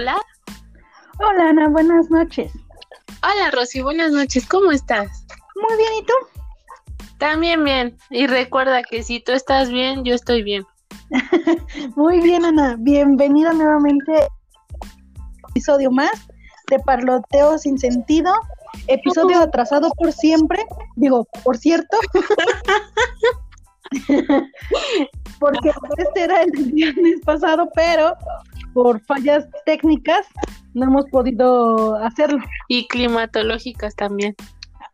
Hola. Hola Ana, buenas noches. Hola Rosy, buenas noches, ¿cómo estás? Muy bien, ¿y tú? También bien. Y recuerda que si tú estás bien, yo estoy bien. Muy bien, Ana. Bienvenida nuevamente episodio más de Parloteo sin sentido. Episodio atrasado por siempre. Digo, por cierto. Porque este era el viernes pasado, pero por fallas técnicas no hemos podido hacerlo. Y climatológicas también.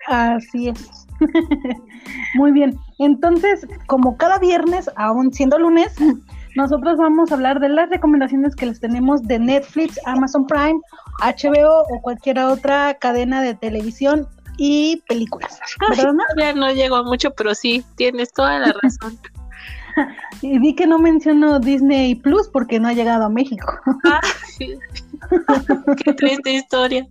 Así es. Muy bien. Entonces, como cada viernes, aún siendo lunes, nosotros vamos a hablar de las recomendaciones que les tenemos de Netflix, Amazon Prime, HBO o cualquier otra cadena de televisión y películas. ¿Verdad? ya no llego a mucho, pero sí, tienes toda la razón. y vi que no menciono Disney Plus porque no ha llegado a México. ah, sí. Qué triste historia.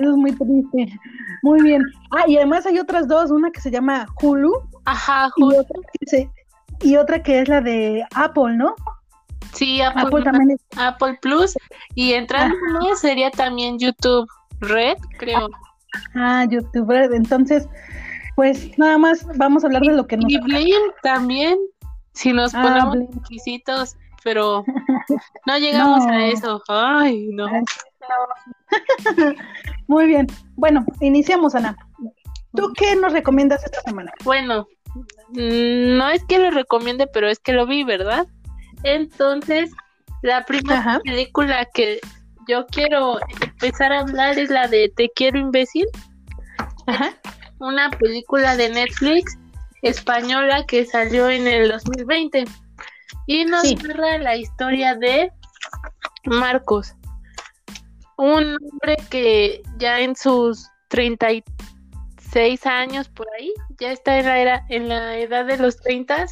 Es muy triste. Muy bien. Ah, y además hay otras dos, una que se llama Hulu. Ajá, Hulu. Y otra que, y otra que es la de Apple, ¿no? Sí, Apple, también Apple Plus. Y entrando sería también YouTube Red, creo. Ah, YouTube Red. Entonces, pues nada más vamos a hablar de lo que nos... Y Blim también, si nos ah, ponemos exquisitos, pero no llegamos a eso. Ay, no. Muy bien. Bueno, iniciamos, Ana. ¿Tú qué nos recomiendas esta semana? Bueno, mm, no es que lo recomiende, pero es que lo vi, ¿verdad? Entonces, la primera película que yo quiero empezar a hablar es la de Te quiero imbécil. Ajá. Una película de Netflix española que salió en el 2020 y nos narra la historia de Marcos, un hombre que ya en sus 36 años por ahí, ya está en la, era, en la edad de los 30,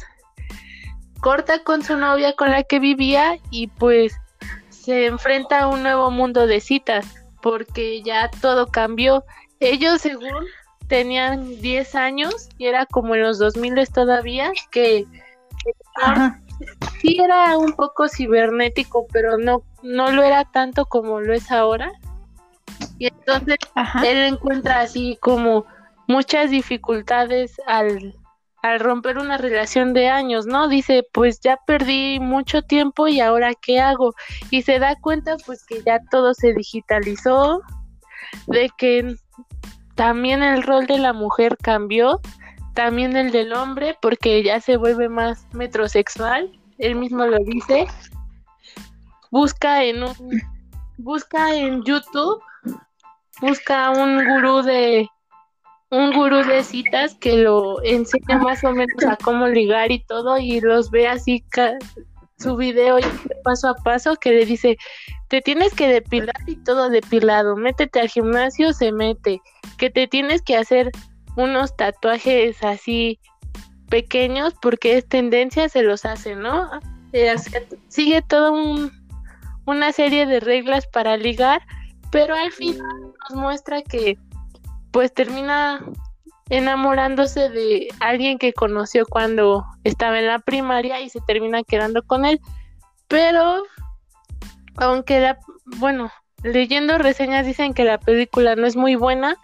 corta con su novia con la que vivía y pues se enfrenta a un nuevo mundo de citas porque ya todo cambió. Ellos según tenían 10 años y era como en los 2000 todavía que, sí era un poco cibernético, pero no, no lo era tanto como lo es ahora. Y entonces él encuentra así como muchas dificultades al, al romper una relación de años, ¿no? Dice, pues ya perdí mucho tiempo y ahora qué hago? Y se da cuenta pues que ya todo se digitalizó, de que también el rol de la mujer cambió también el del hombre porque ya se vuelve más metrosexual, él mismo lo dice. Busca en un busca en YouTube, busca un gurú de un gurú de citas que lo enseña más o menos a cómo ligar y todo y los ve así su video paso a paso que le dice te tienes que depilar y todo depilado, métete al gimnasio, se mete, que te tienes que hacer unos tatuajes así pequeños porque es tendencia, se los hace, ¿no? Sigue toda una serie de reglas para ligar, pero al final nos muestra que pues termina enamorándose de alguien que conoció cuando estaba en la primaria y se termina quedando con él. Pero, aunque la, bueno, leyendo reseñas dicen que la película no es muy buena,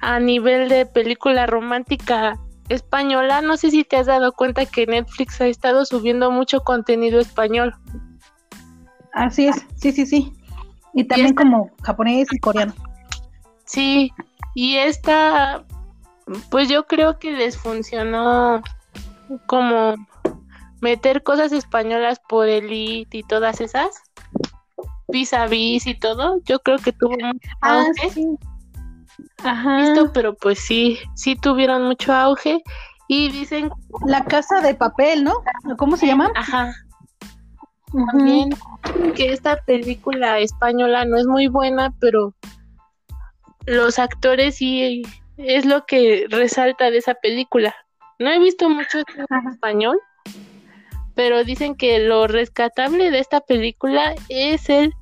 a nivel de película romántica española, no sé si te has dado cuenta que Netflix ha estado subiendo mucho contenido español. Así es, sí, sí, sí. Y también como japonés y coreano. Sí, y esta, pues yo creo que les funcionó como meter cosas españolas por Elite y todas esas, vis a vis y todo. Yo creo que tuvo mucho ah, Sí. Ajá. pero pues sí, sí tuvieron mucho auge y dicen la casa de papel, ¿no? ¿Cómo se llama? Ajá. También que esta película española no es muy buena, pero los actores sí es lo que resalta de esa película. No he visto mucho en español, pero dicen que lo rescatable de esta película es el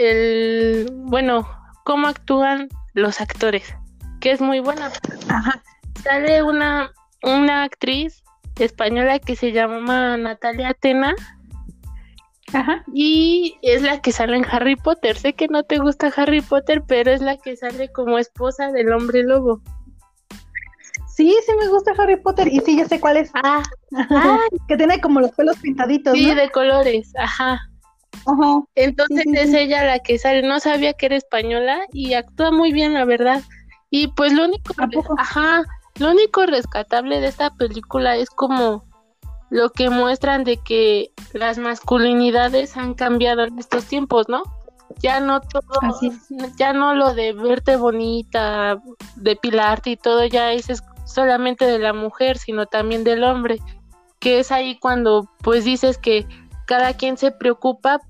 el bueno, cómo actúan los actores, que es muy buena. Sale una, una actriz española que se llama Natalia Atena, Ajá. Y es la que sale en Harry Potter. Sé que no te gusta Harry Potter, pero es la que sale como esposa del hombre lobo. Sí, sí me gusta Harry Potter y sí, ya sé cuál es. Ah, que tiene como los pelos pintaditos. Sí, de colores, ajá. Ajá. Entonces es ella la que sale. No sabía que era española y actúa muy bien, la verdad. Y pues lo único, ajá, lo único rescatable de esta película es como lo que muestran de que las masculinidades han cambiado en estos tiempos, ¿no? Ya no todo, ya no lo de verte bonita, depilarte y todo ya es solamente de la mujer, sino también del hombre, que es ahí cuando pues dices que cada quien se preocupa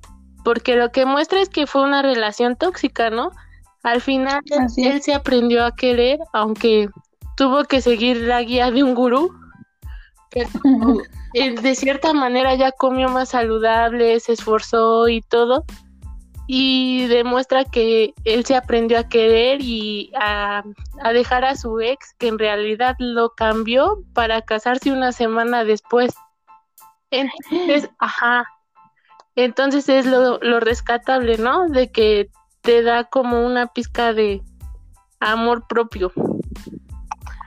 porque lo que muestra es que fue una relación tóxica, ¿no? Al final él se aprendió a querer, aunque tuvo que seguir la guía de un gurú, pero de cierta manera ya comió más saludable, se esforzó y todo, y demuestra que él se aprendió a querer y a, dejar a su ex, que en realidad lo cambió para casarse una semana después. Entonces, ajá. Entonces es lo, lo rescatable, ¿no? De que te da como una pizca de amor propio.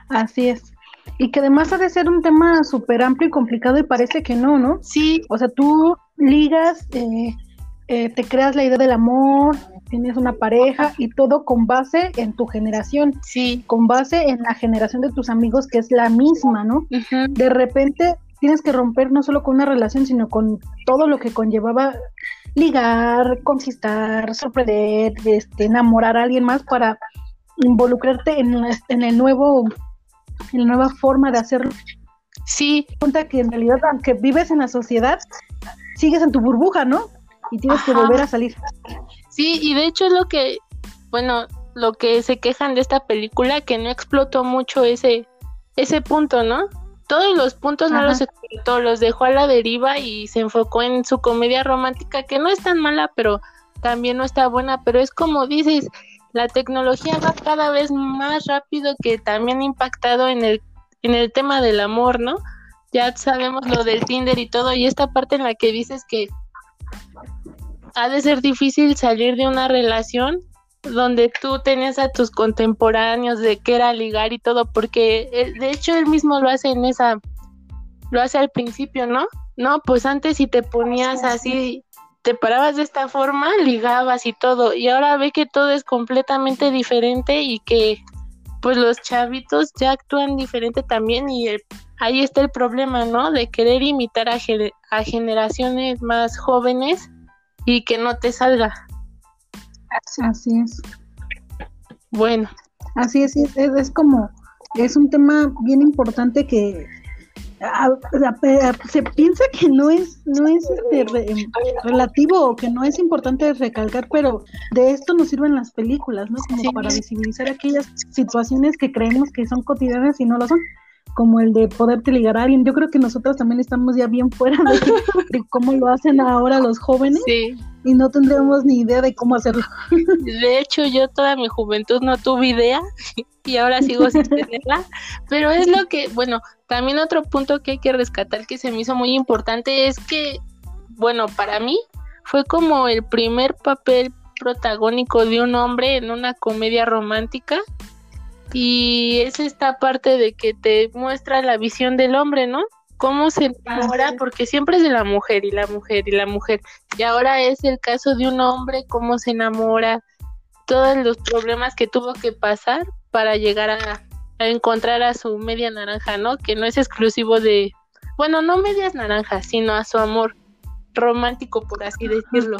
Así es. Y que además ha de ser un tema súper amplio y complicado y parece que no, ¿no? Sí. O sea, tú ligas eh, eh, te creas la idea del amor, tienes una pareja y todo con base en tu generación. Sí. Con base en la generación de tus amigos que es la misma, ¿no? De repente tienes que romper no solo con una relación, sino con todo lo que conllevaba ligar, conquistar, sorprender, este, enamorar a alguien más para involucrarte en, en el nuevo, en la nueva forma de hacerlo. Sí. Cuenta que en realidad, aunque vives en la sociedad, sigues en tu burbuja, ¿no? y tienes que volver a salir. Sí, y de hecho es lo que, bueno, lo que se quejan de esta película, que no explotó mucho ese, ese punto, ¿no? Todos los puntos no los explotó, los dejó a la deriva y se enfocó en su comedia romántica, que no es tan mala, pero también no está buena, pero es como dices, la tecnología va cada vez más rápido que también ha impactado en el, en el tema del amor, ¿no? Ya sabemos lo del Tinder y todo, y esta parte en la que dices que ha de ser difícil salir de una relación donde tú tenías a tus contemporáneos de que era ligar y todo, porque eh, de hecho él mismo lo hace en esa, lo hace al principio, ¿no? No, pues antes si te ponías así, te parabas de esta forma, ligabas y todo, y ahora ve que todo es completamente diferente y que pues los chavitos ya actúan diferente también y ahí está el problema, ¿no? De querer imitar a, a generaciones más jóvenes y que no te salga. Así es. Bueno. Así es, es, como, es un tema bien importante que se piensa que no es no es este, relativo o que no es importante recalcar, pero de esto nos sirven las películas, ¿no? Como para visibilizar aquellas situaciones que creemos que son cotidianas y no lo son como el de poderte ligar a alguien. Yo creo que nosotros también estamos ya bien fuera de, cómo lo hacen ahora los jóvenes y no tendremos ni idea de cómo hacerlo. De hecho, yo toda mi juventud no tuve idea y ahora sigo sin tenerla, pero es lo que, bueno, también otro punto que hay que rescatar que se me hizo muy importante es que, bueno, para mí fue como el primer papel protagónico de un hombre en una comedia romántica y es esta parte de que te muestra la visión del hombre, ¿no? Cómo se enamora, porque siempre es de la mujer y la mujer y la mujer. Y ahora es el caso de un hombre, cómo se enamora, todos los problemas que tuvo que pasar para llegar a, encontrar a su media naranja, ¿no? Que no es exclusivo de, bueno, no medias naranjas, sino a su amor romántico, por así decirlo.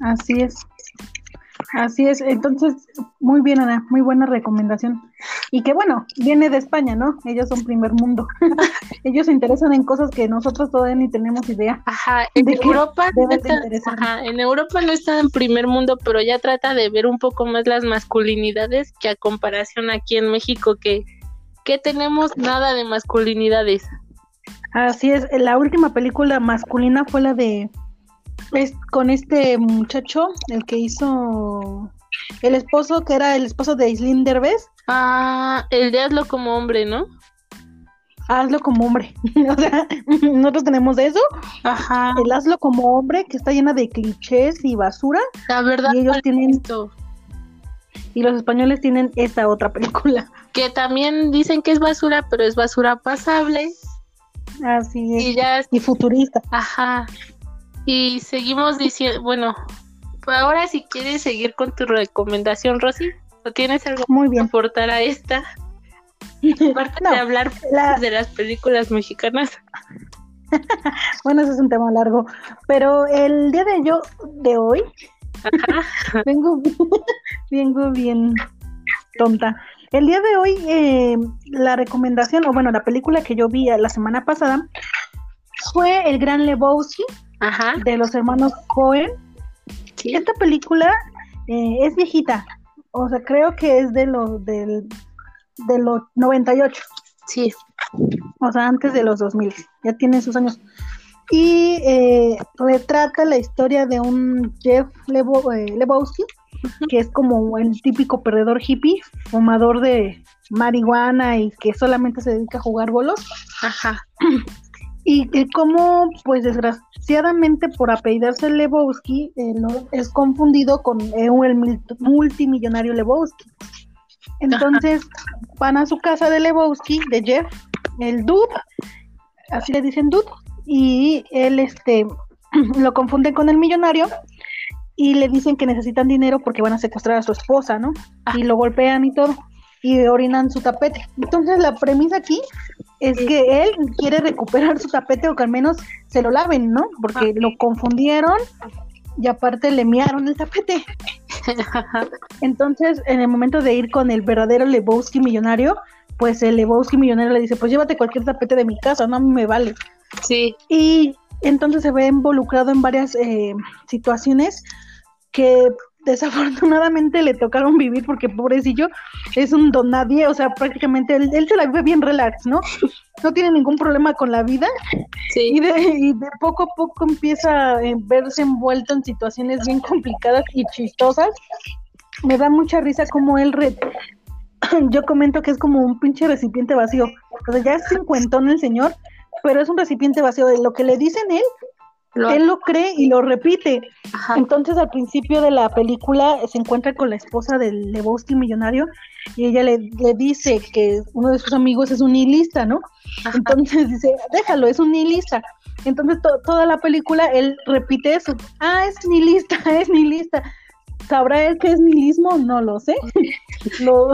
Así es. Así es, entonces, muy bien, Ana, muy buena recomendación. Y que bueno, viene de España, ¿no? Ellos son primer mundo. Ellos se interesan en cosas que nosotros todavía ni tenemos idea. Ajá, en Europa, no está, ajá, en Europa no está en primer mundo, pero ya trata de ver un poco más las masculinidades que a comparación aquí en México, que, que tenemos nada de masculinidades. Así es, la última película masculina fue la de es con este muchacho, el que hizo el esposo, que era el esposo de Islín Derbez. Ah, el de hazlo como hombre, ¿no? hazlo como hombre. o sea, nosotros tenemos eso. Ajá. El hazlo como hombre, que está llena de clichés y basura. La verdad. Y ellos tienen. Y los españoles tienen esta otra película. Que también dicen que es basura, pero es basura pasable. Así es. Y ya. Y futurista. Ajá. Y seguimos diciendo, bueno, ahora si quieres seguir con tu recomendación, Rosy, ¿o tienes algo Muy bien. que aportar a esta? Aparte de hablar de las películas mexicanas. bueno, ese es un tema largo, pero el día de yo de hoy vengo vengo bien tonta. El día de hoy eh, la recomendación o bueno la película que yo vi la semana pasada fue El Gran Lebowski de los hermanos Cohen. Esta película eh, es viejita, o sea creo que es de los del de los 98. Sí. O sea, antes de los 2000. Ya tiene sus años. Y eh, retrata la historia de un Jeff eh, Lebowski, que es como el típico perdedor hippie, fumador de marihuana y que solamente se dedica a jugar bolos. Ajá. Y, que como, pues desgraciadamente por apellidarse Lebowski, eh, es confundido con el multimillonario Lebowski. Entonces van a su casa de Lebowski, de Jeff, el dude, así le dicen dude, y él este lo confunden con el millonario y le dicen que necesitan dinero porque van a secuestrar a su esposa, ¿no? Y lo golpean y todo y orinan su tapete. Entonces la premisa aquí es que él quiere recuperar su tapete o que al menos se lo laven, ¿no? Porque lo confundieron y aparte le miaron el tapete. Entonces, en el momento de ir con el verdadero Lebowski millonario, pues el Lebowski millonario le dice, pues llévate cualquier tapete de mi casa, no me vale. Sí. Y entonces se ve involucrado en varias eh, situaciones que desafortunadamente le tocaron vivir porque pobrecillo es un don nadie, o sea, prácticamente él, se la vive bien relax, ¿no? No tiene ningún problema con la vida sí. y, de, poco a poco empieza a verse envuelto en situaciones bien complicadas y chistosas. Me da mucha risa como él, yo comento que es como un pinche recipiente vacío, o sea, ya es cincuentón el señor, pero es un recipiente vacío de lo que le dicen él él lo cree y lo repite. Entonces al principio de la película se encuentra con la esposa del Lebowski millonario y ella le, dice que uno de sus amigos es un nihilista, ¿no? Entonces dice, déjalo, es un nihilista. Entonces toda la película él repite eso, ah, es nihilista, es nihilista. ¿Sabrá él qué es nihilismo? No lo sé. lo,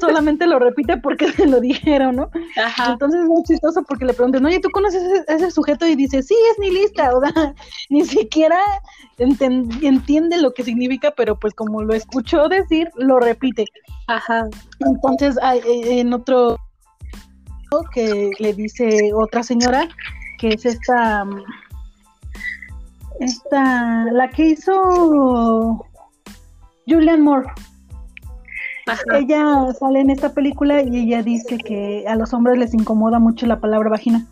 solamente lo repite porque se lo dijeron, ¿no? Entonces es muy chistoso porque le preguntan, oye, ¿tú conoces a ese, sujeto? Y dice, sí, es nihilista. O sea, ni siquiera entiende lo que significa, pero pues como lo escuchó decir, lo repite. Ajá. Entonces, hay, eh, en otro que le dice otra señora, que es esta esta, la que hizo Julian Moore. Ella sale en esta película y ella dice que a los hombres les incomoda mucho la palabra vagina.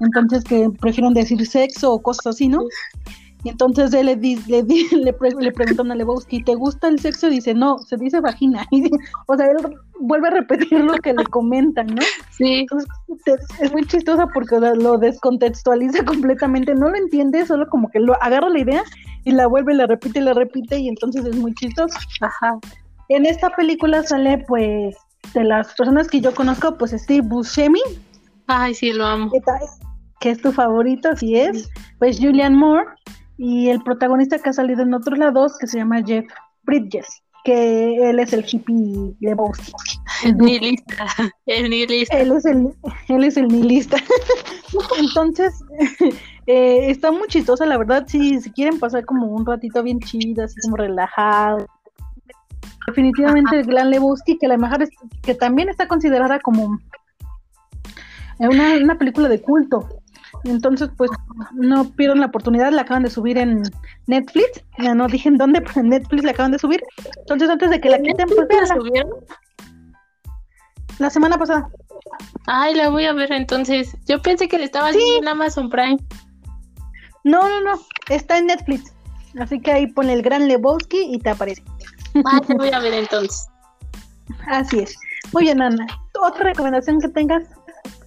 Entonces que prefieren decir sexo o cosas así, ¿no? Y entonces él le, le, le, le preguntan a Lebowski, ¿te gusta el sexo? Y dice, no, se dice vagina. o sea, él vuelve a repetir lo que le comentan, ¿no? Sí. es muy chistosa porque lo descontextualiza completamente, no lo entiende, solo como que lo agarra la idea y la vuelve, la repite, la repite y entonces es muy chistoso. Ajá. En esta película sale, pues, de las personas que yo conozco, pues Steve Buscemi. Ay, sí, lo amo. Que es tu favorito, así es. Pues Julian Moore y el protagonista que ha salido en otros lados, que se llama Jeff Bridges, que él es el hippie Lebowski. El nihilista, el nihilista. Él es el, él es el nihilista. Entonces, eh, está muy chistosa, la verdad, si, si quieren pasar como un ratito bien chido, así como relajado. Definitivamente el Gran Lebowski, que la mejor es, que también está considerada como una, una película de culto. Entonces, pues no pierdan la oportunidad, la acaban de subir en Netflix. Ya no dije en dónde, pero en Netflix la acaban de subir. Entonces, antes de que la quiten, pues la subieron? La semana pasada. Ay, la voy a ver entonces. Yo pensé que le estaba sí. en Amazon Prime. No, no, no. Está en Netflix. Así que ahí pone el gran Lebowski y te aparece. Ah, te voy a ver entonces. Así es. Muy bien, Ana. ¿Otra recomendación que tengas?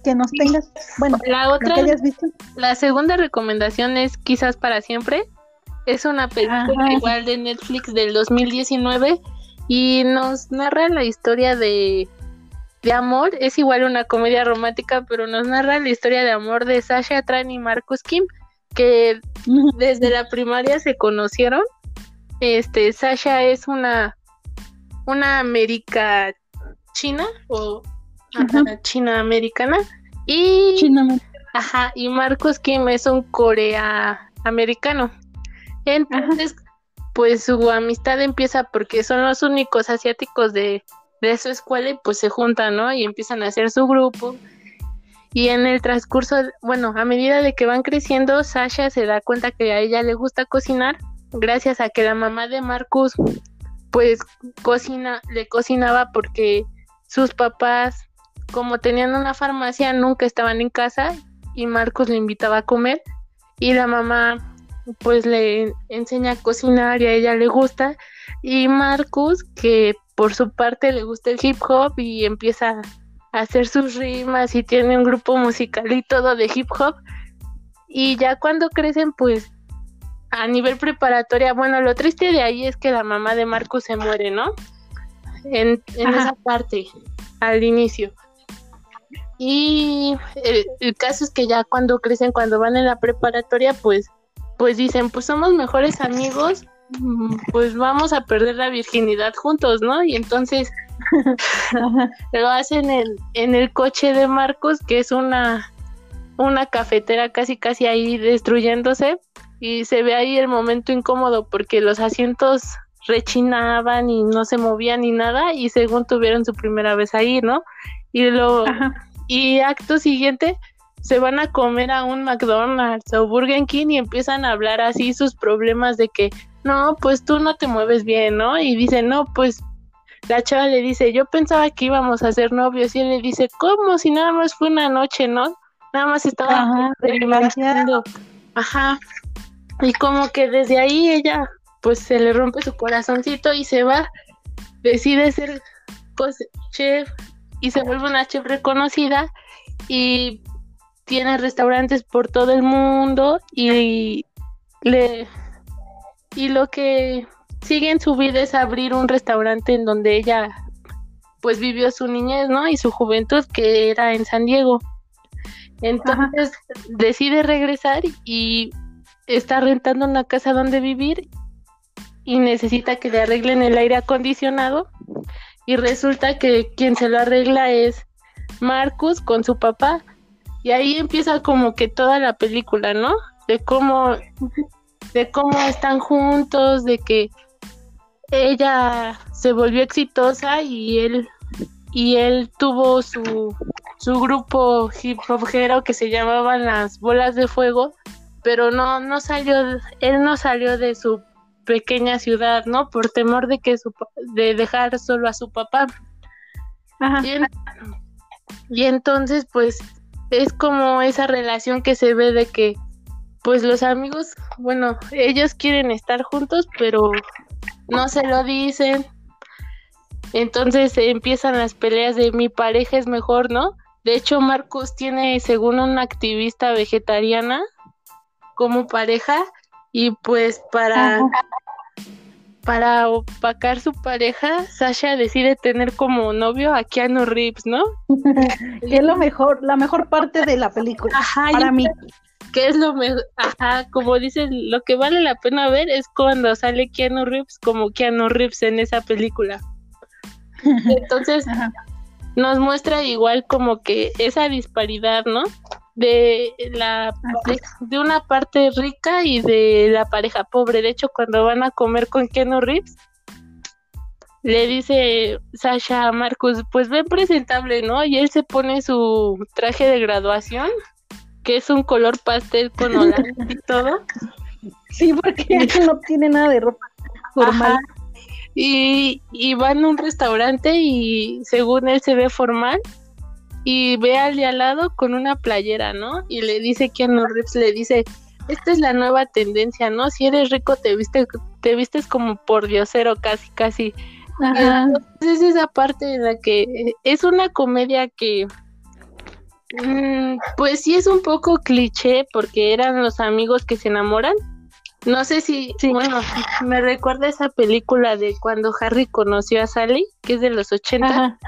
Que nos tengas, bueno, la otra, que hayas visto. La segunda recomendación es Quizás para siempre. Es una película igual de Netflix del 2019 y nos narra la historia de, de amor. Es igual una comedia romántica, pero nos narra la historia de amor de Sasha Tran y Marcus Kim, que desde la primaria se conocieron. Este, Sasha es una, una América china o china americana y ajá, y Marcos Kim es un corea americano. Entonces, pues su amistad empieza porque son los únicos asiáticos de, de su escuela y pues se juntan, ¿no? Y empiezan a hacer su grupo. Y en el transcurso, bueno, a medida de que van creciendo, Sasha se da cuenta que a ella le gusta cocinar, gracias a que la mamá de Marcus, pues cocina, le cocinaba porque sus papás, como tenían una farmacia, nunca estaban en casa y Marcos le invitaba a comer y la mamá pues le enseña a cocinar y a ella le gusta y Marcus que por su parte le gusta el hip hop y empieza a hacer sus rimas y tiene un grupo musical y todo de hip hop y ya cuando crecen pues a nivel preparatoria, bueno, lo triste de ahí es que la mamá de Marcus se muere, ¿no? en, esa parte al inicio. Y el, caso es que ya cuando crecen, cuando van en la preparatoria, pues, pues dicen, pues somos mejores amigos, mm, pues vamos a perder la virginidad juntos, ¿no? Y entonces lo hacen en, en el coche de Marcos, que es una, una cafetera casi casi ahí destruyéndose, y se ve ahí el momento incómodo porque los asientos rechinaban y no se movían ni nada y según tuvieron su primera vez ahí, ¿no? Y lo y acto siguiente se van a comer a un McDonald's o Burger King y empiezan a hablar así sus problemas de que no, pues tú no te mueves bien, ¿no? Y dice, "No, pues la chava le dice, "Yo pensaba que íbamos a ser novios." Y él le dice, "¿Cómo si nada más fue una noche, ¿no? Nada más estaba Ajá, Ajá. Y como que desde ahí ella pues se le rompe su corazoncito y se va, decide ser pues, chef y se vuelve una chef reconocida y tiene restaurantes por todo el mundo y le y lo que sigue en su vida es abrir un restaurante en donde ella pues vivió su niñez, ¿no? Y su juventud que era en San Diego. Entonces decide regresar y está rentando una casa donde vivir y necesita que le arreglen el aire acondicionado y resulta que quien se lo arregla es Marcus con su papá y ahí empieza como que toda la película, ¿no? De cómo de cómo están juntos, de que ella se volvió exitosa y él y él tuvo su su grupo hip hopero que se llamaban las bolas de fuego, pero no no salió él no salió de su pequeña ciudad, ¿no? Por temor de que su, de dejar solo a su papá. Y, entonces, pues, es como esa relación que se ve de que, pues, los amigos, bueno, ellos quieren estar juntos, pero no se lo dicen. Entonces empiezan las peleas de mi pareja es mejor, ¿no? De hecho, Marcos tiene, según una activista vegetariana, como pareja, y pues para, para opacar su pareja, Sasha decide tener como novio a Keanu Reeves, ¿no? que es lo mejor, la mejor parte de la película para mí. Que es lo mejor, ajá, como dices, lo que vale la pena ver es cuando sale Keanu Reeves como Keanu Reeves en esa película. Entonces, nos muestra igual como que esa disparidad, ¿no? De la de una parte rica y de la pareja pobre. De hecho, cuando van a comer con Keanu Reeves, le dice Sasha a Marcus, pues ven presentable, ¿no? Y él se pone su traje de graduación, que es un color pastel con holandés y todo. Sí, porque no tiene nada de ropa formal. Y, y van a un restaurante y según él se ve formal y ve al de al lado con una playera, ¿no? Y le dice que Keanu Reeves le dice, esta es la nueva tendencia, ¿no? Si eres rico te vistes, te vistes como por diosero casi, casi. Entonces es esa parte en la que es una comedia que Mm, pues sí es un poco cliché porque eran los amigos que se enamoran. No sé si, bueno, me recuerda esa película de cuando Harry conoció a Sally, que es de los 80,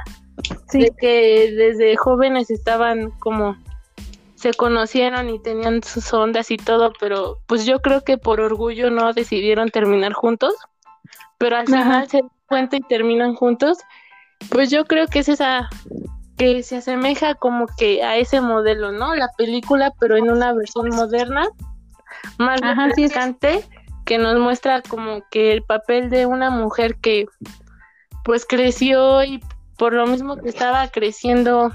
de que desde jóvenes estaban como se conocieron y tenían sus ondas y todo, pero pues yo creo que por orgullo no decidieron terminar juntos, pero al final se dan cuenta y terminan juntos, pues yo creo que es esa que se asemeja como que a ese modelo, ¿no? La película, pero en una versión moderna, más refrescante, que nos muestra como que el papel de una mujer que pues creció y por lo mismo que estaba creciendo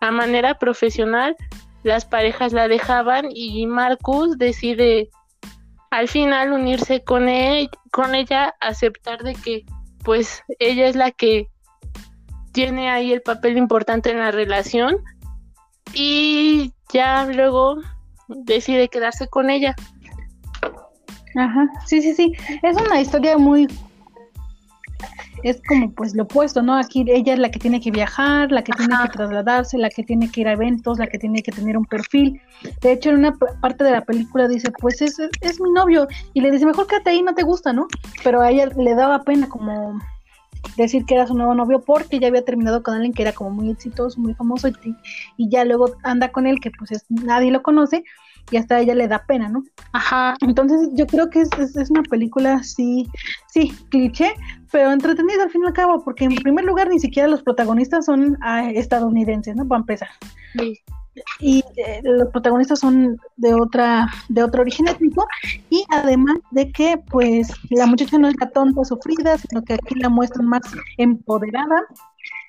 a manera profesional, las parejas la dejaban y Marcus decide al final unirse con él, con ella, aceptar de que pues ella es la que tiene ahí el papel importante en la relación y ya luego decide quedarse con ella. Ajá, sí, sí, sí. Es una historia muy es como pues lo opuesto, ¿no? Aquí ella es la que tiene que viajar, la que tiene que trasladarse, la que tiene que ir a eventos, la que tiene que tener un perfil. De hecho, en una parte de la película dice, pues es, es, mi novio, y le dice, mejor quédate ahí, no te gusta, ¿no? Pero a ella le daba pena como decir que era su nuevo novio porque ya había terminado con alguien que era como muy exitoso, muy famoso, y, y ya luego anda con él que pues es, nadie lo conoce, y hasta a ella le da pena, ¿no? Ajá. Entonces yo creo que es, es, una película sí, sí, cliché, pero entretenida al fin y al cabo, porque en primer lugar ni siquiera los protagonistas son ah, estadounidenses, ¿no? Para empezar. Sí. Y eh, los protagonistas son de otra, de otro origen étnico, y además de que pues la muchacha no es la tonta sufrida, sino que aquí la muestran más empoderada.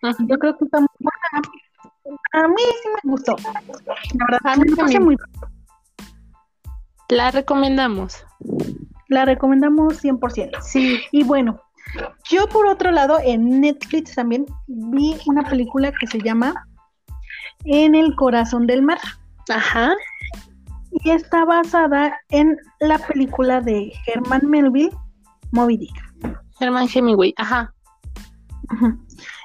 Yo creo que está muy buena. A mí sí me gustó. La verdad, a mí me parece muy la recomendamos. La recomendamos 100%. Sí. Y bueno, yo por otro lado en Netflix también vi una película que se llama En el corazón del mar. Ajá. Y está basada en la película de Herman Melville, Moby Dick. Herman Hemingway, ajá.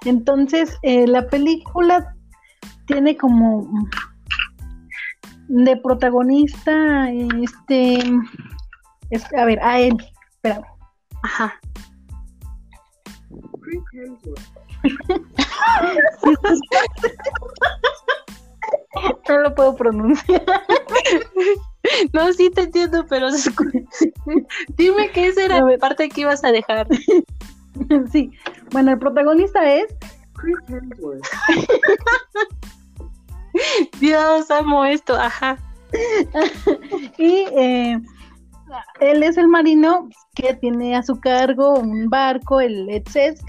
Entonces, eh, la película tiene como de protagonista, este, a ver, a él, espera. Ajá. no lo puedo pronunciar. No, sí te entiendo, pero dime que esa era la parte que ibas a dejar. Sí, bueno, el protagonista es Dios, amo esto, ajá. y eh, él es el marino que tiene a su cargo un barco, el Edsets,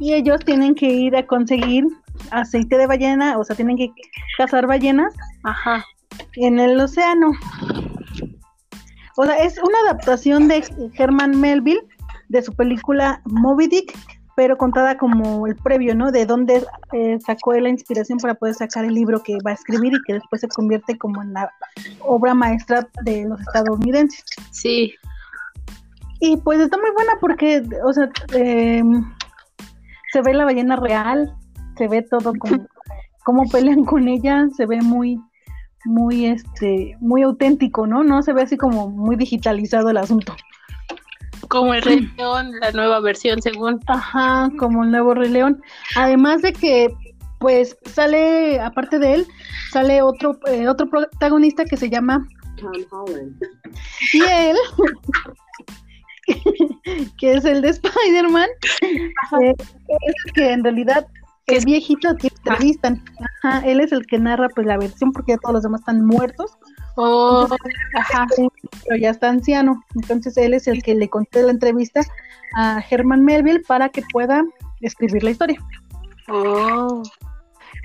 y ellos tienen que ir a conseguir aceite de ballena, o sea, tienen que cazar ballenas Ajá. en el océano. O sea, es una adaptación de Herman Melville de su película Moby Dick, pero contada como el previo, ¿no? De dónde eh, sacó la inspiración para poder sacar el libro que va a escribir y que después se convierte como en la obra maestra de los estadounidenses. Sí. Y pues está muy buena porque, o sea, em, se ve la ballena real, se ve todo como cómo pelean con ella, se ve muy, muy, este, muy auténtico, ¿no? No se ve así como muy digitalizado el asunto. Como el Rey León, la nueva versión según. Ajá, como el nuevo Rey León. Además de que, pues, sale, aparte de él, sale otro, eh, otro protagonista que se llama Tom Holland. Y él, que es el de Spider-Man, eh, es que en realidad es viejito que entrevistan. Ajá, él es el que narra pues la versión porque ya todos los demás están muertos. Oh, ajá, pero ya está anciano. Entonces él es el que le conté la entrevista a Herman Melville para que pueda escribir la historia. Oh.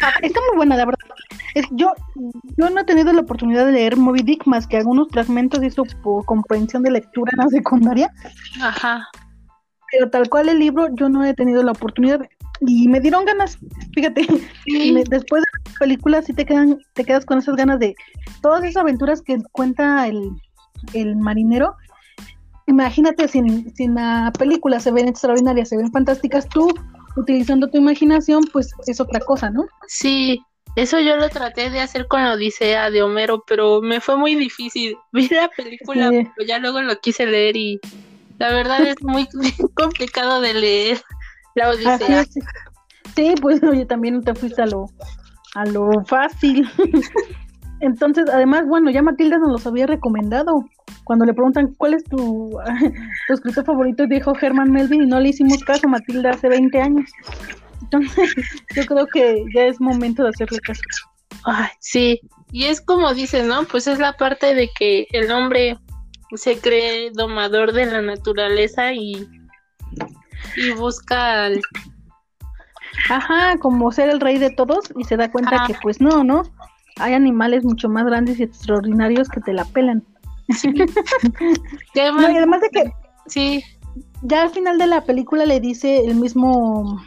Ah, está muy buena, la verdad. Es, yo, yo no he tenido la oportunidad de leer Moby Dick más que algunos fragmentos de su comprensión de lectura en la secundaria. Ajá. Pero tal cual el libro, yo no he tenido la oportunidad y me dieron ganas. Fíjate, después de la película sí te quedan, te quedas con esas ganas de todas esas aventuras que cuenta el, el marinero. Imagínate si en, la película se ven extraordinarias, se ven fantásticas, tú utilizando tu imaginación, pues es otra cosa, ¿no? Sí, eso yo lo traté de hacer con la Odisea de Homero, pero me fue muy difícil. Vi la película, pero ya luego lo quise leer y la verdad es muy complicado de leer la Odisea. Sí, pues oye, también te fuiste a lo, a lo fácil. Entonces, además, bueno, ya Matilda nos los había recomendado. Cuando le preguntan cuál es tu, tu escritor favorito, dijo Herman Melvin y no le hicimos caso a Matilda hace 20 años. Entonces, yo creo que ya es momento de hacerle caso. Ay, sí, y es como dices, ¿no? Pues es la parte de que el hombre se cree domador de la naturaleza y, y busca Ajá, como ser el rey de todos y se da cuenta que pues no, ¿no? Hay animales mucho más grandes y extraordinarios que te la pelan. y además de que sí. ya al final de la película le dice el mismo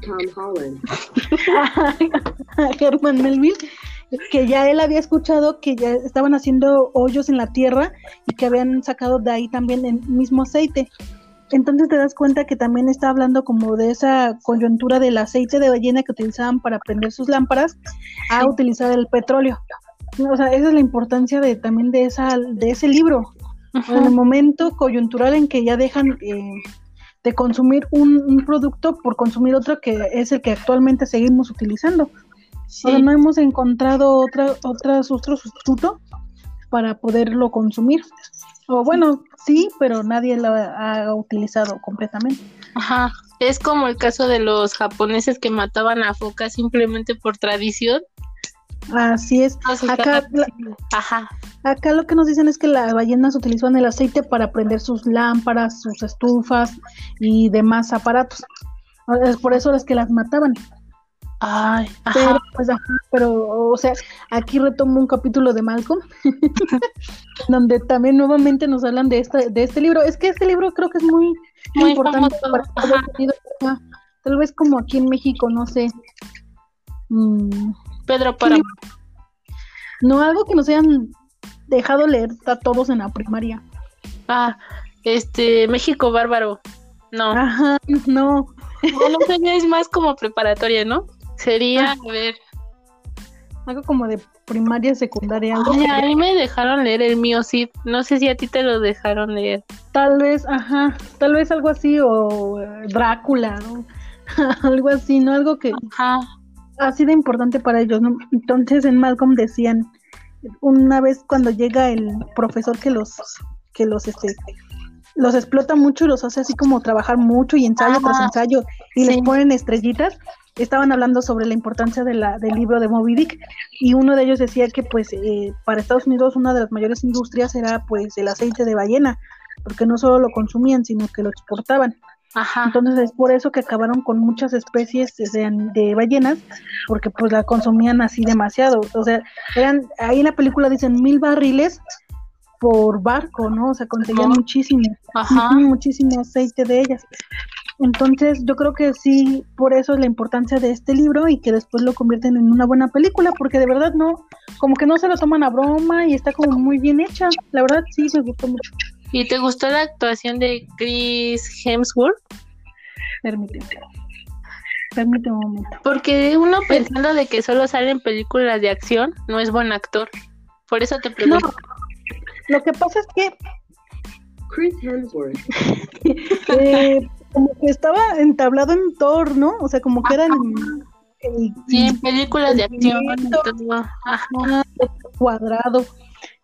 Tom Holland. a Herman Melville, que ya él había escuchado que ya estaban haciendo hoyos en la tierra y que habían sacado de ahí también el mismo aceite. Entonces te das cuenta que también está hablando como de esa coyuntura del aceite de ballena que utilizaban para prender sus lámparas a utilizar el petróleo. O sea, esa es la importancia de también de esa de ese libro. En el momento coyuntural en que ya dejan eh, de consumir un, producto por consumir otro que es el que actualmente seguimos utilizando. Sí. no hemos encontrado otra, otra, otro sustituto para poderlo consumir. O bueno, sí, pero nadie lo ha utilizado completamente. Ajá, es como el caso de los japoneses que mataban a focas simplemente por tradición Así es. Acá, Ajá. acá lo que nos dicen es que las ballenas utilizaban el aceite para prender sus lámparas, sus estufas y demás aparatos. Es por eso las que las mataban. Ay, ajá. Pero, pues, pero, o sea, aquí retomo un capítulo de Malcolm, donde también nuevamente nos hablan de este, de este libro. Es que este libro creo que es muy, muy importante para Tal vez como aquí en México, no sé. Mm, Pedro para No, algo que nos hayan dejado leer a todos en la primaria. Ah, este, México Bárbaro. No. Ajá, no. Bueno, es más como preparatoria, ¿no? Sería, ah. a ver. Algo como de primaria, secundaria. Algo a mí me dejaron leer el mío, sí. No sé si a ti te lo dejaron leer. Tal vez, ajá. Tal vez algo así, o eh, Drácula, ¿no? algo así, ¿no? Algo que. Ajá ha sido importante para ellos, ¿no? Entonces en Malcolm decían, una vez cuando llega el profesor que los, que los, este, los explota mucho y los hace así como trabajar mucho y ensayo tras ensayo y les ponen estrellitas, estaban hablando sobre la importancia de la, del libro de Moby Dick y uno de ellos decía que pues eh, para Estados Unidos una de las mayores industrias era pues el aceite de ballena, porque no solo lo consumían, sino que lo exportaban. Entonces es por eso que acabaron con muchas especies de, ballenas, porque pues la consumían así demasiado. O sea, eran, ahí en la película dicen mil barriles por barco, ¿no? O sea, conseguían muchísimo, muchísimo aceite de ellas. Entonces yo creo que sí, por eso es la importancia de este libro y que después lo convierten en una buena película, porque de verdad no, como que no se lo toman a broma y está como muy bien hecha. La verdad sí me gustó mucho. ¿Y te gustó la actuación de Chris Hemsworth? Permíteme. Permíteme un momento. Porque uno pensando de que solo salen películas de acción, no es buen actor. Por eso te pregunto. No, lo que pasa es que Chris Hemsworth eh, como que estaba entablado en Thor, ¿no? O sea, como que eran en, películas de acción. cuadrado.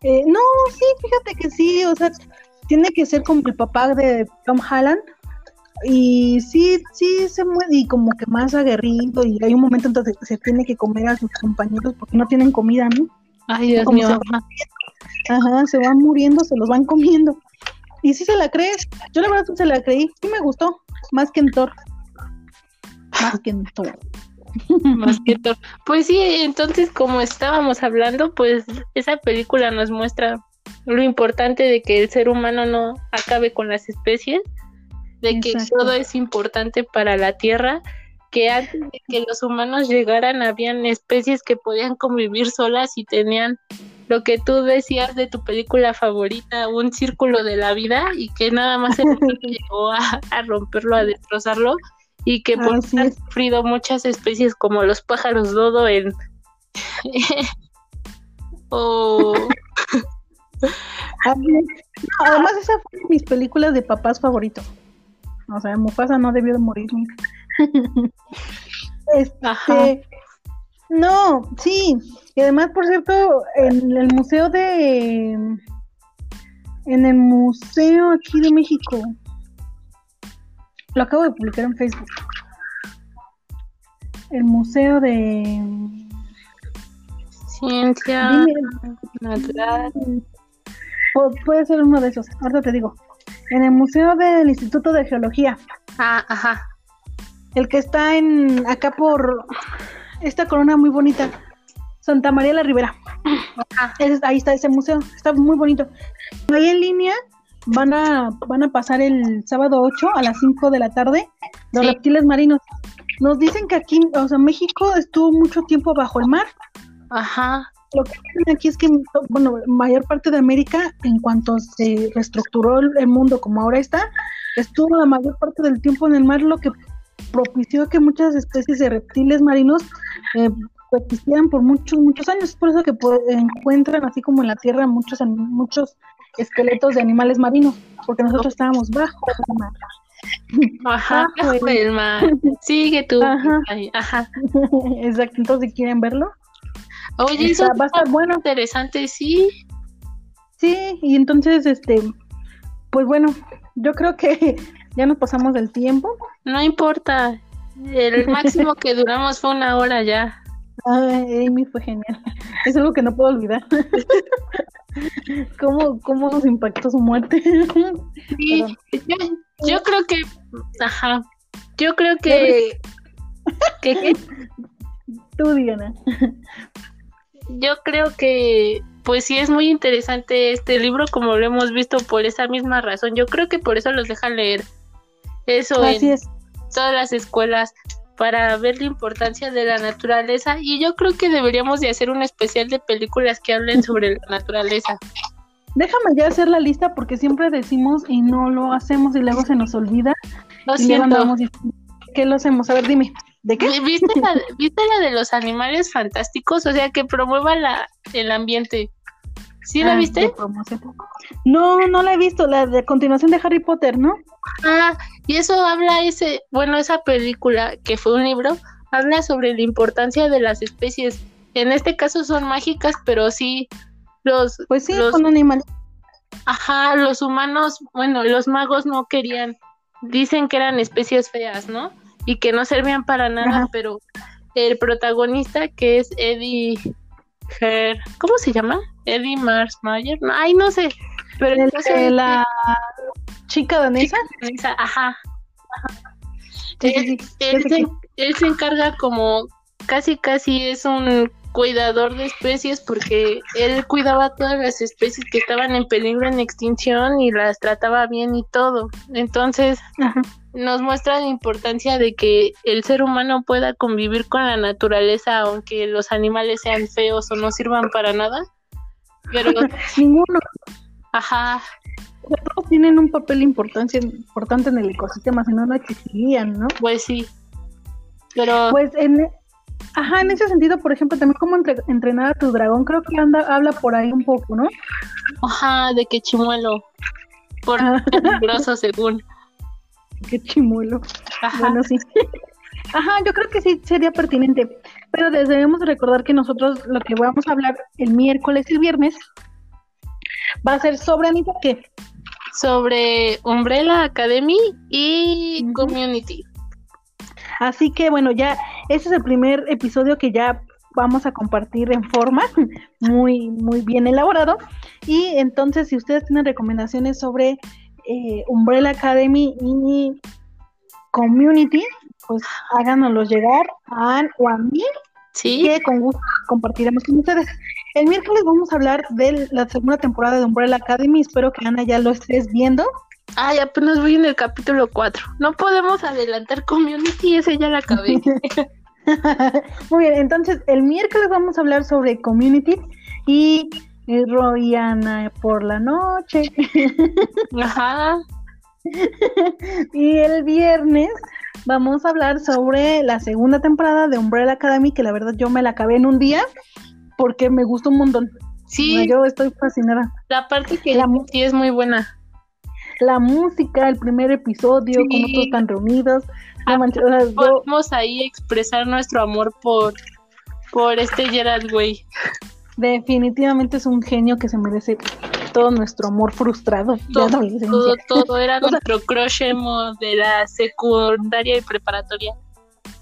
Eh, no, sí, fíjate que sí, o sea, tiene que ser como el papá de Tom Holland. Y sí, sí se mueve y como que más aguerrido y hay un momento en que se tiene que comer a sus compañeros porque no tienen comida, ¿no? Ay, Dios mío. Se ajá, se van muriendo, se los van comiendo. Y sí se la crees. Yo la verdad se la creí. Sí me gustó. Más que en Thor. Más que en Thor. más que Thor. Pues sí, entonces como estábamos hablando, pues esa película nos muestra lo importante de que el ser humano no acabe con las especies, de que todo es importante para la Tierra, que antes de que los humanos llegaran habían especies que podían convivir solas y tenían lo que tú decías de tu película favorita, un círculo de la vida, y que nada más el llegó a, romperlo, a destrozarlo, y que por eso han sufrido muchas especies como los pájaros dodo en... o... Además, esa fue mis películas de papás favoritos. O sea, Mufasa no debió de morir nunca. este, no, sí. Y además, por cierto, en el museo de. En el museo aquí de México. Lo acabo de publicar en Facebook. El museo de. Ciencia natural. puede ser uno de esos. Ahora te digo. En el museo del Instituto de Geología. Ah, ajá. El que está en acá por esta corona muy bonita. Santa María la Ribera. ahí está ese museo, está muy bonito. Ahí en línea van a, van a pasar el sábado 8 a las 5 de la tarde los reptiles marinos. Nos dicen que aquí, o sea, México estuvo mucho tiempo bajo el mar. Ajá. Lo que dicen aquí es que, bueno, mayor parte de América, en cuanto se reestructuró el mundo como ahora está, estuvo la mayor parte del tiempo en el mar, lo que propició que muchas especies de reptiles marinos eh, existieran por muchos, muchos años. Es por eso que encuentran, así como en la Tierra, muchos, muchos esqueletos de animales marinos, porque nosotros estábamos bajo el mar. Ajá, bajo el mar. Sigue tú. Ajá. Exacto, entonces quieren verlo. Oye, eso va a estar bueno. Interesante, sí. Sí, y entonces, este, pues bueno, yo creo que ya nos pasamos del tiempo. No importa. El máximo que duramos fue una hora ya. Ay, Amy fue genial. Es algo que no puedo olvidar. ¿Cómo, ¿Cómo nos impactó su muerte? Sí, yo, creo que. Ajá. Yo creo que. que, Tú, Diana. Yo creo que. Pues sí, es muy interesante este libro, como lo hemos visto por esa misma razón. Yo creo que por eso los dejan leer eso en todas las escuelas para ver la importancia de la naturaleza y yo creo que deberíamos de hacer un especial de películas que hablen sobre la naturaleza. Déjame ya hacer la lista porque siempre decimos y no lo hacemos y luego se nos olvida. Lo siento. ¿Qué lo hacemos? A ver, dime. ¿De qué? ¿Viste la, ¿Viste la de los animales fantásticos? O sea, que promueva la, el ambiente. ¿Sí la ah, viste? No, no la he visto, la de continuación de Harry Potter, ¿no? Ah, y eso habla ese, bueno, esa película que fue un libro, habla sobre la importancia de las especies. En este caso son mágicas, pero sí los Pues sí, son animales. Ajá, los humanos, bueno, los magos no querían, dicen que eran especies feas, ¿no? Y que no servían para nada, pero el protagonista que es Eddie ¿cómo se llama? Eddie Mars Mayer, no, ay, no sé, pero el, la chica danesa, ajá, él, se, él se encarga como casi casi es un cuidador de especies porque él cuidaba todas las especies que estaban en peligro en extinción y las trataba bien y todo. Entonces nos muestra la importancia de que el ser humano pueda convivir con la naturaleza aunque los animales sean feos o no sirvan para nada. Pero ninguno. Ajá. Todos tienen un papel importante, importante en el ecosistema, si no, no existirían, ¿no? Pues sí. Pero... Pues en, Ajá, en ese sentido, por ejemplo, también como entrenar a tu dragón, creo que anda, habla por ahí un poco, ¿no? Ajá, de que chimuelo. Por peligroso según. Qué chimuelo. Ajá. Bueno, sí. Ajá, yo creo que sí sería pertinente. Pero debemos recordar que nosotros lo que vamos a hablar el miércoles y el viernes va a ser sobre Anita qué? Sobre Umbrella Academy y Community. Así que bueno, ya ese es el primer episodio que ya vamos a compartir en forma muy, muy bien elaborado. Y entonces, si ustedes tienen recomendaciones sobre eh, Umbrella Academy y Community, pues háganoslos llegar a Anne o a mí, ¿Sí? que con gusto compartiremos con ustedes. El miércoles vamos a hablar de la segunda temporada de Umbrella Academy. Espero que Ana ya lo estés viendo. Ay, apenas voy en el capítulo 4. No podemos adelantar Community, ese ya la acabé. Muy bien, entonces el miércoles vamos a hablar sobre Community y y Royana por la noche. Ajá. y el viernes vamos a hablar sobre la segunda temporada de Umbrella Academy, que la verdad yo me la acabé en un día porque me gustó un montón. Sí. yo estoy fascinada. La parte que la, sí es muy buena. La música, el primer episodio, como todos están reunidos. Ah, podemos ahí expresar nuestro amor por, por este Gerald Way. Definitivamente es un genio que se merece todo nuestro amor frustrado todo, Todo, todo era nuestro crush emo de la secundaria y preparatoria.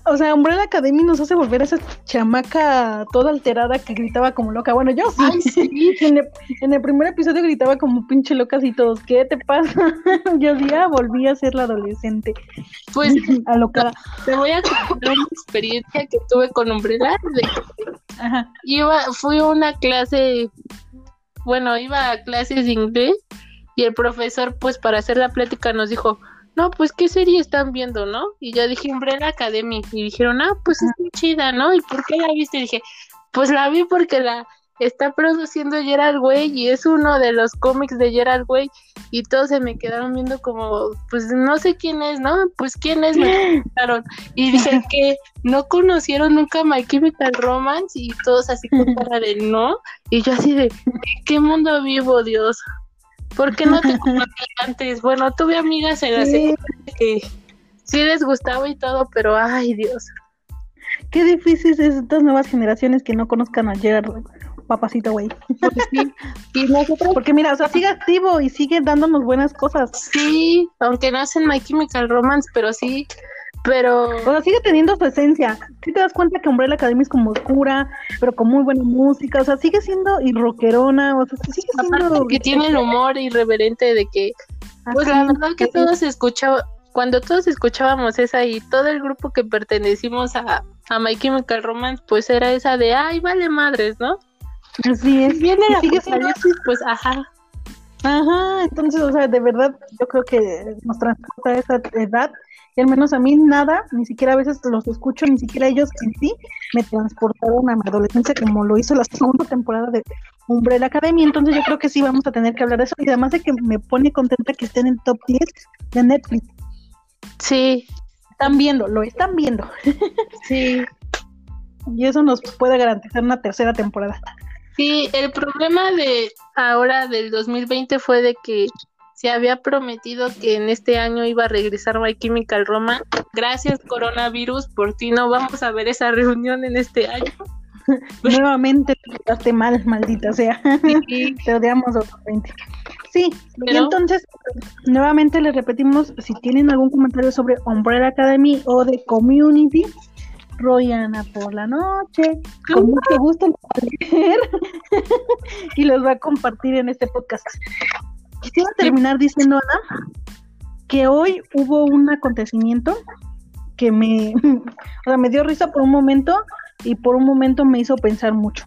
O sea, Umbrella Academy nos hace volver a esa chamaca toda alterada que gritaba como loca. Bueno, yo sí. en, el, primer episodio gritaba como pinche loca y todos, ¿qué te pasa? yo día volví a ser la adolescente. Pues, alocada. Te voy a contar una experiencia que tuve con Umbrella. Ajá. Iba, fui a una clase bueno, iba a clases de inglés y el profesor, pues para hacer la plática nos dijo, no, pues qué serie están viendo, ¿no? Y yo dije, Umbrella Academy. Y dijeron, ah, pues es muy chida, ¿no? ¿Y por qué la viste? Y dije, pues la vi porque la está produciendo Gerald Way y es uno de los cómics de Gerald Way y todos se me quedaron viendo como, pues no sé quién es, ¿no? Pues quién es, me preguntaron. Y dije que no conocieron nunca My Chemical Romance y todos así con cara de no. Y yo así de, ¿qué mundo vivo, Dios? ¿Por qué no te conocí antes? Bueno, tuve amigas en la sí. que sí les gustaba y todo, pero ay, Dios. Qué difícil es estas nuevas generaciones que no conozcan a Gerald papacito, güey. Y nosotros, porque mira, o sea, sigue activo y sigue dándonos buenas cosas. Sí, aunque no hacen My Chemical Romance, pero sí, pero... O sea, sigue teniendo su esencia. Si te das cuenta que Umbrella Academy es como oscura, pero con muy buena música, o sea, sigue siendo y rockerona, o sea, sigue siendo... que tiene el humor irreverente de que... Pues la verdad que todos escuchaban, cuando todos escuchábamos esa y todo el grupo que pertenecimos a, a My Chemical Romance, pues era esa de, ay, vale madres, ¿no? Así es. Viene la sigue pues ajá. Ajá, entonces, o sea, de verdad, yo creo que nos transporta esa edad, y al menos a mí nada, ni siquiera a veces los escucho, ni siquiera ellos en sí me transportaron a mi adolescencia como lo hizo la segunda temporada de Umbrella Academy, entonces yo creo que sí vamos a tener que hablar de eso, y además de que me pone contenta que estén en top 10 de Netflix. Sí. Están viendo, lo están viendo. Sí. y eso nos puede garantizar una tercera temporada. Sí, el problema de ahora del 2020 fue de que se había prometido que en este año iba a regresar My Chemical Romance. Gracias coronavirus, por ti no vamos a ver esa reunión en este año. Nuevamente te quedaste mal, maldita sea. Sí. te odiamos 2020. Sí, y entonces nuevamente les repetimos, si tienen algún comentario sobre Umbrella Academy o de Community, Royana por la noche, con mucho gusto y los va a compartir en este podcast. Quisiera terminar diciendo, Ana, que hoy hubo un acontecimiento que me, o sea, me dio risa por un momento y por un momento me hizo pensar mucho.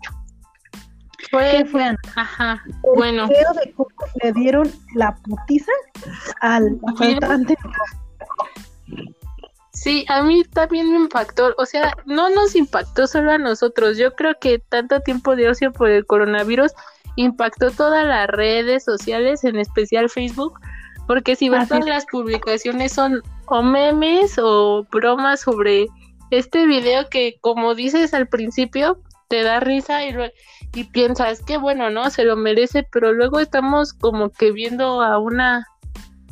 ¿Qué fue, Ana? Ajá, bueno. De le dieron la putiza al asaltante. Sí, a mí también me impactó, o sea, no nos impactó solo a nosotros, yo creo que tanto tiempo de ocio por el coronavirus impactó todas las redes sociales, en especial Facebook, porque si ves todas las publicaciones son o memes o bromas sobre este video que como dices al principio te da risa y, y piensas que bueno, ¿no? Se lo merece, pero luego estamos como que viendo a una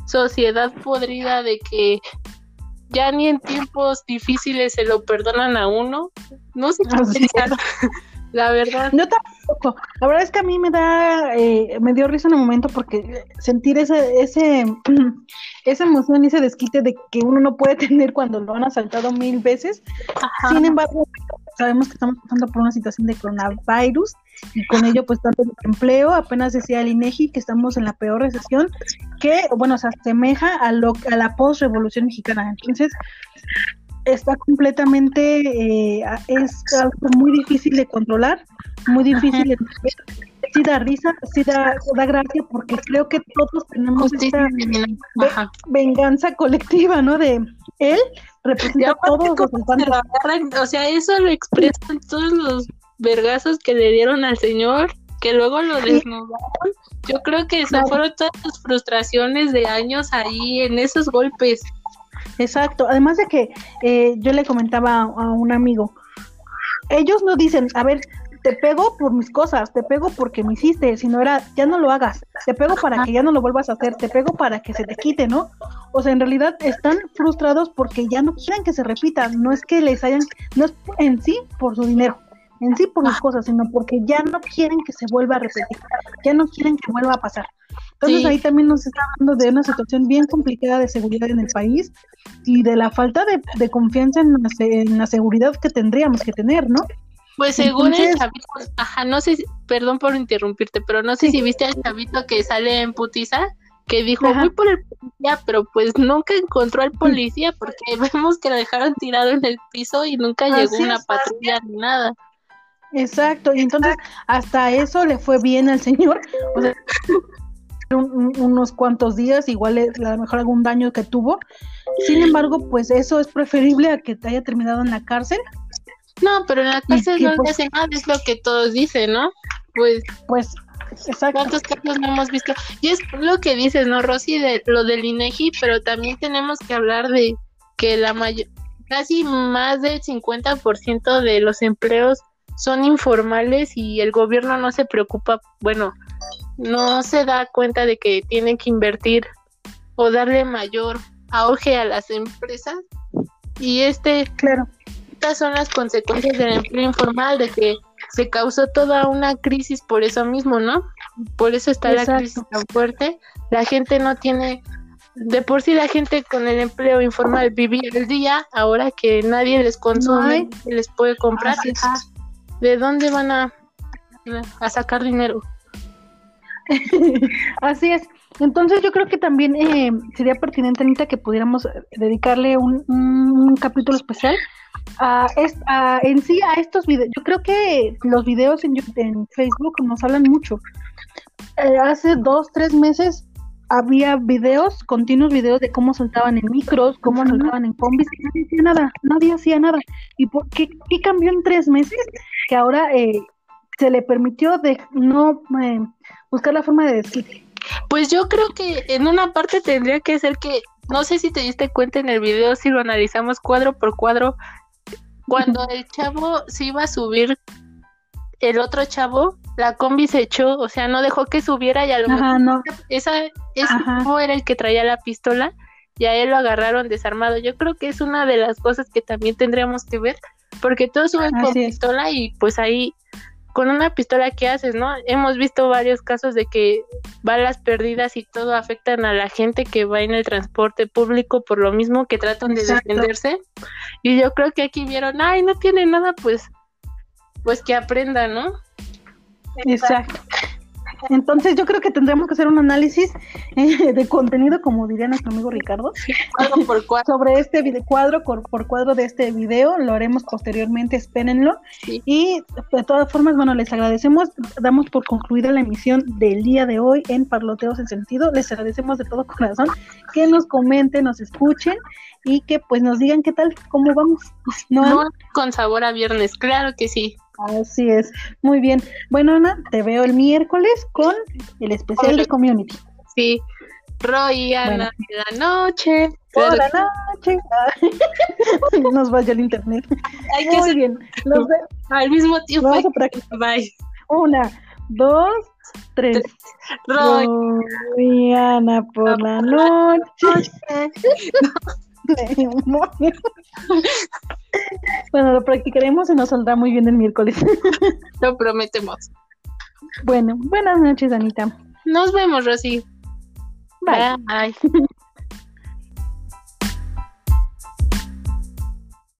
sociedad podrida de que ya ni en tiempos difíciles se lo perdonan a uno. No sé qué La verdad. No tampoco. La verdad es que a mí me da, eh, me dio risa en el momento porque sentir ese, ese, esa emoción y ese desquite de que uno no puede tener cuando lo han asaltado mil veces. Sin embargo, sabemos que estamos pasando por una situación de coronavirus y con ello pues tanto el empleo, apenas decía el INEGI que estamos en la peor recesión que, bueno, se asemeja a, lo, a la post-revolución mexicana. Entonces, está completamente, eh, es algo muy difícil de controlar, muy difícil de sí da risa, sí da, da gracia porque creo que todos tenemos esta venganza colectiva, ¿no? De él representa todos los O sea, eso lo expresan todos los vergazos que le dieron al señor que luego lo desnudaron. Yo creo que eso fueron todas las frustraciones de años ahí en esos golpes. Exacto, además de que eh, yo le comentaba a un amigo, ellos no dicen, a ver, te pego por mis cosas, te pego porque me hiciste, si no era, ya no lo hagas, te pego para que ya no lo vuelvas a hacer, te pego para que se te quite, ¿no? O sea, en realidad están frustrados porque ya no quieren que se repita, no es que les hayan, no es en sí por su dinero, en sí por las cosas, sino porque ya no quieren que se vuelva a repetir, ya no quieren que vuelva a pasar. Entonces ahí también nos está hablando de una situación bien complicada de seguridad en el país y de la falta de, confianza en en la seguridad que tendríamos que tener, ¿no? Pues según el chavito, ajá, no sé, perdón por interrumpirte, pero no sé si viste al chavito que sale en putiza, que dijo, voy por el policía, pero pues nunca encontró al policía porque vemos que lo dejaron tirado en el piso y nunca llegó una patrulla ni nada. Exacto, y entonces hasta eso le fue bien al señor, o sea, unos cuantos días, igual a lo mejor algún daño que tuvo. Sin embargo, pues eso es preferible a que te haya terminado en la cárcel no, pero en la cárcel no pues, hace nada, es lo que todos dicen, ¿no? Pues, pues, exacto. ¿Cuántos casos no hemos visto? Y es lo que dices, ¿no, Rosy? De lo del INEGI, pero también tenemos que hablar de que la mayor, casi más del 50% de los empleos son informales y el gobierno no se preocupa, bueno, no se da cuenta de que tienen que invertir o darle mayor auge a las empresas y este claro estas son las consecuencias del empleo informal, de que se causó toda una crisis por eso mismo, ¿no? Por eso está la crisis tan fuerte. La gente no tiene, de por sí la gente con el empleo informal vivía el día, ahora que nadie les consume, les puede comprar, ¿de dónde van a, a sacar dinero? Así es. Entonces yo creo que también eh, sería pertinente, Anita, que pudiéramos dedicarle un, un capítulo especial a, en sí a estos videos. Yo creo que los videos en, en Facebook nos hablan mucho. Eh, hace dos, tres meses había videos, continuos videos de cómo saltaban en micros, cómo saltaban en combis, y nadie hacía nada, nadie hacía nada. ¿Y por qué, cambió en tres meses? Que ahora eh, se le permitió de no eh, buscar la forma de decir. Pues yo creo que en una parte tendría que ser que, no sé si te diste cuenta en el video, si lo analizamos cuadro por cuadro, cuando el chavo se iba a subir, el otro chavo, la combi se echó, o sea, no dejó que subiera y a lo mejor esa, ese chavo era el que traía la pistola y a él lo agarraron desarmado. Yo creo que es una de las cosas que también tendríamos que ver, porque todos suben con pistola y pues ahí con una pistola ¿qué haces, ¿no? Hemos visto varios casos de que balas perdidas y todo afectan a la gente que va en el transporte público por lo mismo que tratan de defenderse. Y yo creo que aquí vieron, ay, no tiene nada, pues, pues que aprenda, ¿no? Exacto. Entonces yo creo que tendremos que hacer un análisis eh, de contenido, como diría nuestro amigo Ricardo, sobre este video, cuadro por, cuadro de este video, lo haremos posteriormente, espérenlo. Y de todas formas, bueno, les agradecemos, damos por concluida la emisión del día de hoy en Parloteos en Sentido, les agradecemos de todo corazón que nos comenten, nos escuchen y que pues nos digan qué tal, cómo vamos. ¿No? con sabor a viernes, claro que sí. Así es. Muy bien. Bueno, Ana, te veo el miércoles con el especial de Community. Sí. Roy Ana de la noche. Por la noche. Nos vaya el internet. Muy bien. Nos Al mismo tiempo. Vamos a practicar. Bye. Una, dos, tres. Roy. Roy Ana por la noche. bueno, lo practicaremos y nos saldrá muy bien el miércoles. lo prometemos. Bueno, buenas noches, Anita. Nos vemos, Rosy. Bye. Bye.